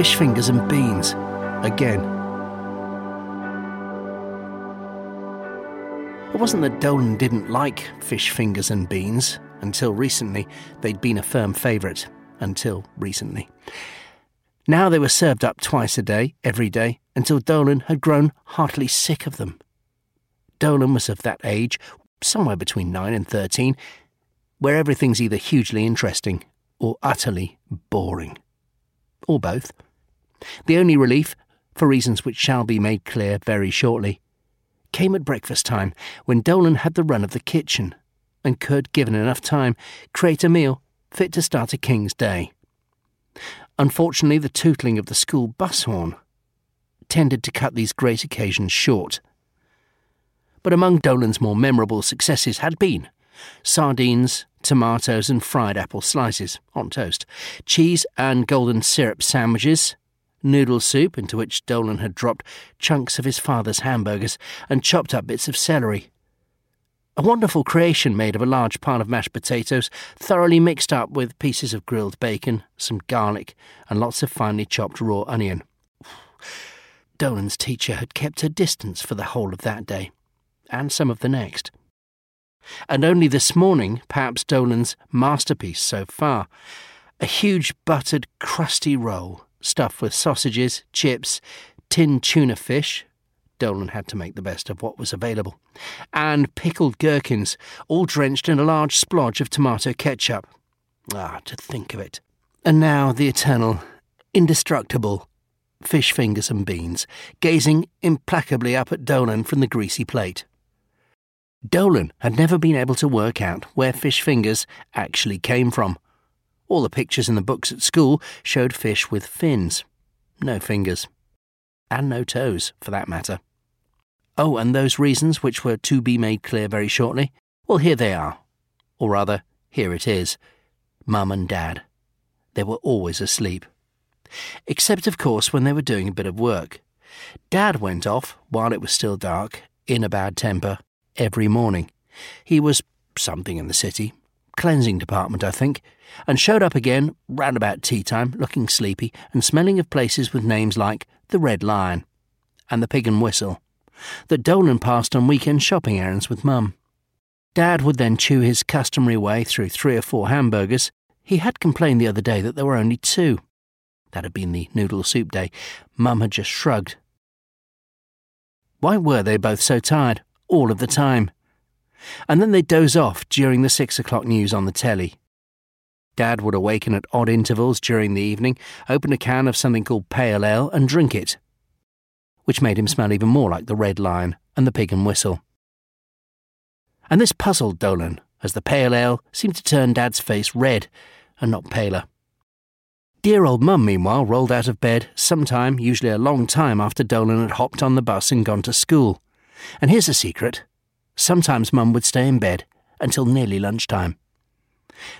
fish fingers and beans. Again. It wasn't that Dolen didn't like fish fingers and beans. Until recently, they'd been a firm favourite. Until recently. Now they were served up twice a day, every day, until Dolen had grown heartily sick of them. Dolen was of that age, somewhere between 9 and 13, where everything's either hugely interesting or utterly boring. Or both. The only relief, for reasons which shall be made clear very shortly, came at breakfast time when Dolen had the run of the kitchen and could, given enough time, create a meal fit to start a king's day. Unfortunately, the tootling of the school bus horn tended to cut these great occasions short. But among Dolen's more memorable successes had been sardines, tomatoes, and fried apple slices on toast, cheese and golden syrup sandwiches, noodle soup into which Dolen had dropped chunks of his father's hamburgers and chopped up bits of celery. A wonderful creation made of a large pile of mashed potatoes, thoroughly mixed up with pieces of grilled bacon, some garlic, and lots of finely chopped raw onion. Dolen's teacher had kept her distance for the whole of that day, and some of the next. And only this morning, perhaps Dolen's masterpiece so far, a huge buttered, crusty roll stuffed with sausages, chips, tinned tuna fish. Dolen had to make the best of what was available. And pickled gherkins, all drenched in a large splodge of tomato ketchup. Ah, to think of it. And now the eternal, indestructible fish fingers and beans, gazing implacably up at Dolen from the greasy plate. Dolen had never been able to work out where fish fingers actually came from. All the pictures in the books at school showed fish with fins, no fingers, and no toes, for that matter. Oh, and those reasons which were to be made clear very shortly? Well, here they are. Or rather, here it is. Mum and Dad. They were always asleep. Except, of course, when they were doing a bit of work. Dad went off, while it was still dark, in a bad temper, every morning. He was something in the city, cleansing department, I think, and showed up again round about tea time, looking sleepy and smelling of places with names like the Red Lion and the Pig and Whistle, that Dolen passed on weekend shopping errands with Mum. Dad would then chew his customary way through three or four hamburgers. He had complained the other day that there were only two. That had been the noodle soup day. Mum had just shrugged. Why were they both so tired, all of the time? And then they'd doze off during the six o'clock news on the telly. Dad would awaken at odd intervals during the evening, open a can of something called pale ale, and drink it, which made him smell even more like the Red Lion and the Pig and Whistle. And this puzzled Dolen, as the pale ale seemed to turn Dad's face red and not paler. Dear old Mum, meanwhile, rolled out of bed sometime, usually a long time after Dolen had hopped on the bus and gone to school. And here's a secret Sometimes Mum would stay in bed until nearly lunchtime.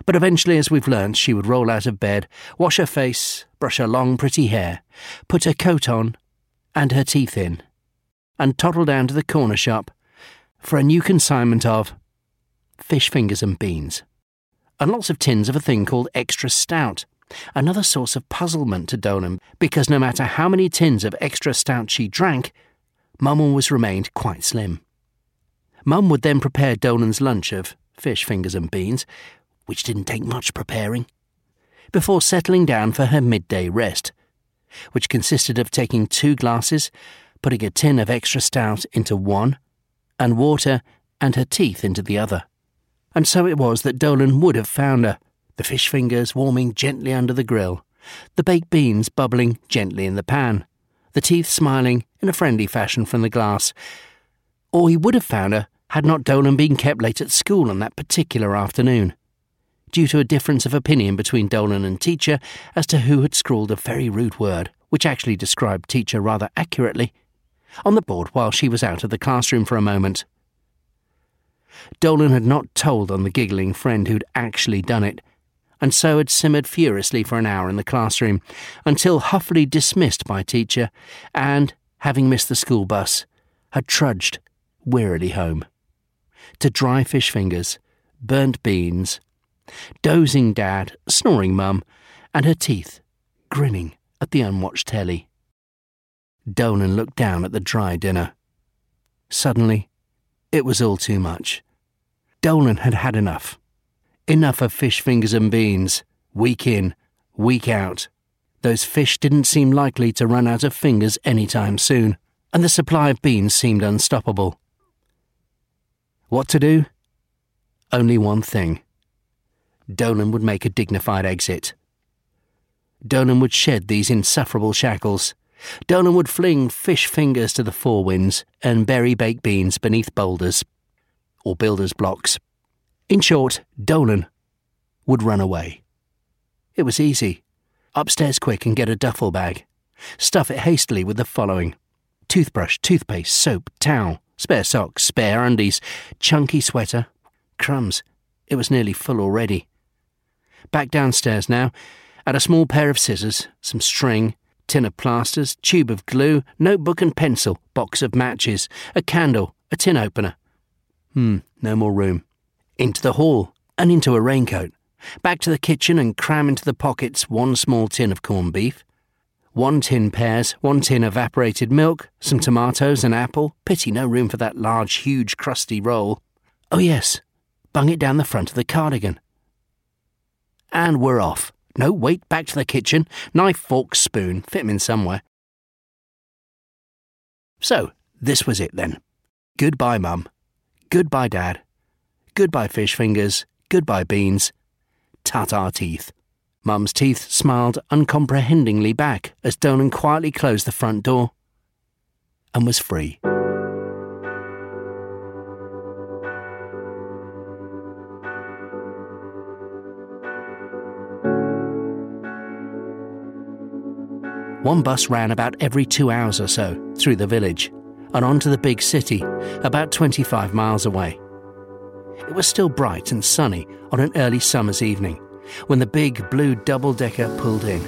But eventually, as we've learnt, she would roll out of bed, wash her face, brush her long, pretty hair, put her coat on and her teeth in, and toddle down to the corner shop for a new consignment of fish fingers and beans, and lots of tins of a thing called extra stout. Another source of puzzlement to Dolen, because no matter how many tins of extra stout she drank, Mum always remained quite slim. Mum would then prepare Dolen's lunch of fish fingers and beans, which didn't take much preparing, before settling down for her midday rest, which consisted of taking two glasses, putting a tin of extra stout into one, and water and her teeth into the other. And so it was that Dolen would have found her, the fish fingers warming gently under the grill, the baked beans bubbling gently in the pan, the teeth smiling in a friendly fashion from the glass, or he would have found her had not Dolen been kept late at school on that particular afternoon, due to a difference of opinion between Dolen and teacher as to who had scrawled a very rude word, which actually described teacher rather accurately, on the board while she was out of the classroom for a moment. Dolen had not told on the giggling friend who'd actually done it, and so had simmered furiously for an hour in the classroom, until huffily dismissed by teacher, and, having missed the school bus, had trudged wearily home to dry fish fingers, burnt beans, dozing dad, snoring mum, and her teeth grinning at the unwatched telly. Dolen looked down at the dry dinner. Suddenly, it was all too much. Dolen had had enough. Enough of fish fingers and beans, week in, week out. Those fish didn't seem likely to run out of fingers any time soon, and the supply of beans seemed unstoppable. What to do? Only one thing. Dolen would make a dignified exit. Dolen would shed these insufferable shackles. Dolen would fling fish fingers to the four winds and bury baked beans beneath boulders or builders' blocks. In short, Dolen would run away. It was easy. Upstairs quick and get a duffel bag. Stuff it hastily with the following toothbrush, toothpaste, soap, towel, spare socks, spare undies, chunky sweater, crumbs. It was nearly full already. Back downstairs now, add a small pair of scissors, some string, tin of plasters, tube of glue, notebook and pencil, box of matches, a candle, a tin opener. Hmm, no more room. Into the hall, and into a raincoat. Back to the kitchen and cram into the pockets one small tin of corned beef, one tin pears, one tin evaporated milk, some tomatoes, an apple. Pity no room for that large, huge, crusty roll. Oh, yes, bung it down the front of the cardigan. And we're off. No, wait, back to the kitchen. Knife, fork, spoon, fit fit 'em in somewhere. So, this was it then. Goodbye, Mum. Goodbye, Dad. Goodbye, fish fingers. Goodbye, beans. Ta-ta teeth. Mum's teeth smiled uncomprehendingly back as Dolen quietly closed the front door and was free. One bus ran about every two hours or so through the village and on to the big city, about 25 miles away. It was still bright and sunny on an early summer's evening when the big blue double decker pulled in.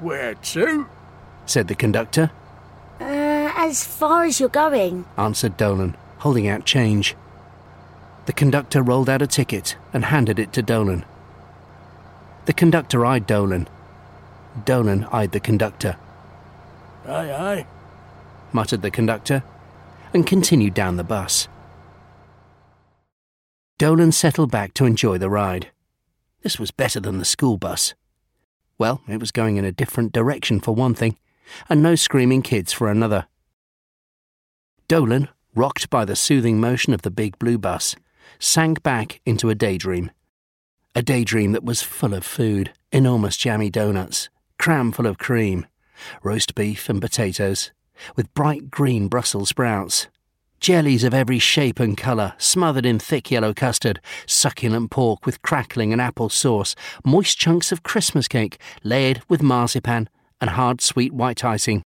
Where to? said the conductor, Uh, as far as you're going. answered Dolen, holding out change. The conductor rolled out a ticket and handed it to Dolen. The conductor eyed Dolen. Dolen eyed the conductor, Aye, aye. muttered the conductor, and continued down the bus. Dolen settled back to enjoy the ride. This was better than the school bus. Well, it was going in a different direction for one thing, and no screaming kids for another. Dolen, rocked by the soothing motion of the big blue bus, sank back into a daydream. A daydream that was full of food, enormous jammy doughnuts, cram full of cream, roast beef and potatoes, with bright green Brussels sprouts, jellies of every shape and colour, smothered in thick yellow custard, succulent pork with crackling and apple sauce, moist chunks of Christmas cake layered with marzipan and hard sweet white icing,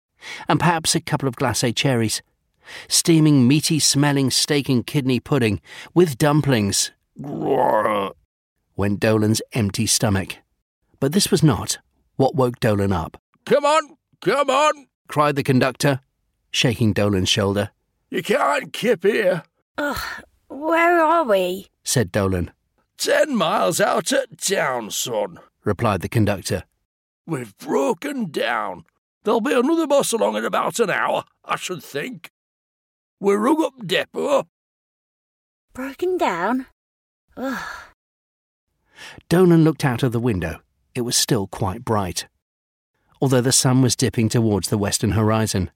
and perhaps a couple of glacé cherries, steaming meaty smelling steak and kidney pudding with dumplings. Went Dolen's empty stomach. But this was not what woke Dolen up, Come on, come on. cried the conductor, shaking Dolen's shoulder. You can't keep here. Ugh, where are we? Said Dolen, Ten miles out at town, son. replied the conductor. We've broken down. There'll be another bus along in about an hour, I should think. We're rung up depot. Broken down? Ugh, Dolen looked out of the window. It was still quite bright, although the sun was dipping towards the western horizon.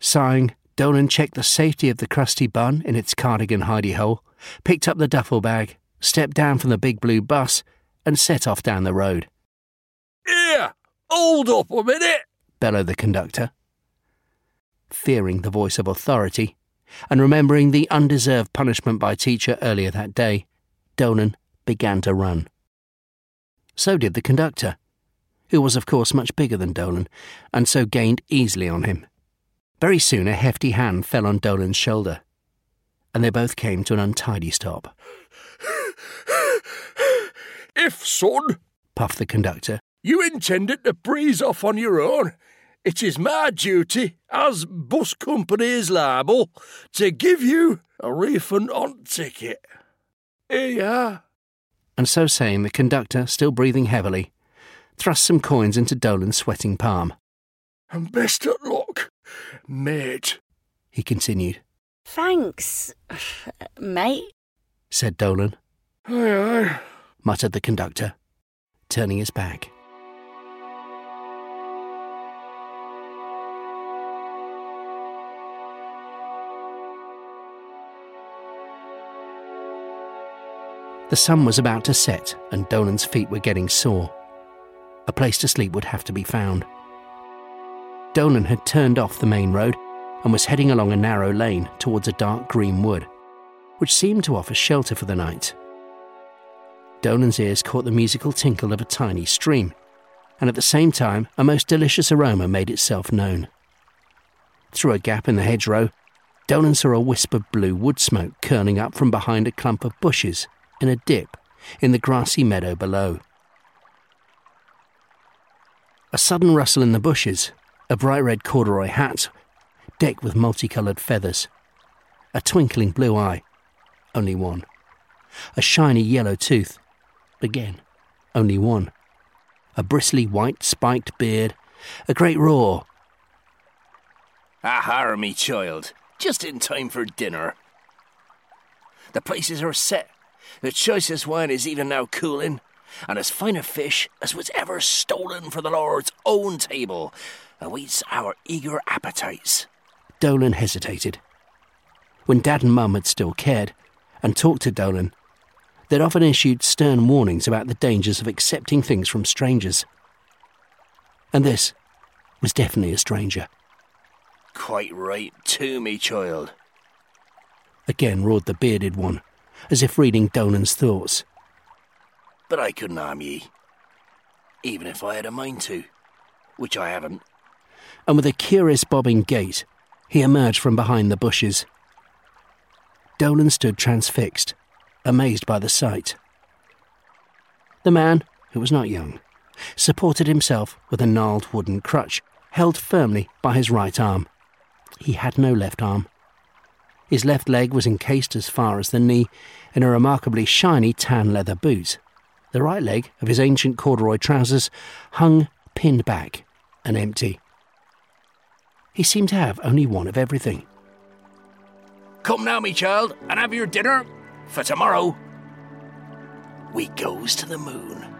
Sighing, Dolen checked the safety of the crusty bun in its cardigan hidey hole, picked up the duffel bag, stepped down from the big blue bus, and set off down the road, Here, hold up a minute. bellowed the conductor. Fearing the voice of authority, and remembering the undeserved punishment by teacher earlier that day, Dolen began to run. So did the conductor, who was of course much bigger than Dolen, and so gained easily on him. Very soon a hefty hand fell on Dolen's shoulder, and they both came to an untidy stop. If, son, Puffed the conductor, you intended to breeze off on your own, it is my duty, as bus company is liable, to give you a refund on ticket. Here you are. and so saying, the conductor, still breathing heavily, thrust some coins into Dolen's sweating palm. And best at luck, mate, he continued. Thanks, mate, said Dolen. Aye, aye, muttered the conductor, turning his back. The sun was about to set, and Dolen's feet were getting sore. A place to sleep would have to be found. Dolen had turned off the main road and was heading along a narrow lane towards a dark green wood, which seemed to offer shelter for the night. Dolen's ears caught the musical tinkle of a tiny stream, and at the same time, a most delicious aroma made itself known. Through a gap in the hedgerow, Dolen saw a wisp of blue wood smoke curling up from behind a clump of bushes in a dip in the grassy meadow below. A sudden rustle in the bushes, a bright red corduroy hat, decked with multicoloured feathers, a twinkling blue eye, only one, a shiny yellow tooth, again, only one, a bristly white spiked beard, a great roar. Aha, me child, just in time for dinner. The places are set the choicest wine is even now cooling, and as fine a fish as was ever stolen for the Lord's own table awaits our eager appetites. Dolen hesitated. When Dad and Mum had still cared and talked to Dolen, they'd often issued stern warnings about the dangers of accepting things from strangers. And this was definitely a stranger. Quite right, too, me child. Again roared the bearded one, as if reading Dolen's thoughts. But I couldn't harm ye, even if I had a mind to, which I haven't. And with a curious bobbing gait, he emerged from behind the bushes. Dolen stood transfixed, amazed by the sight. The man, who was not young, supported himself with a gnarled wooden crutch held firmly by his right arm. He had no left arm. His left leg was encased as far as the knee in a remarkably shiny tan leather boot. The right leg of his ancient corduroy trousers hung pinned back and empty. He seemed to have only one of everything. Come now, me child, and have your dinner, for tomorrow we goes to the moon.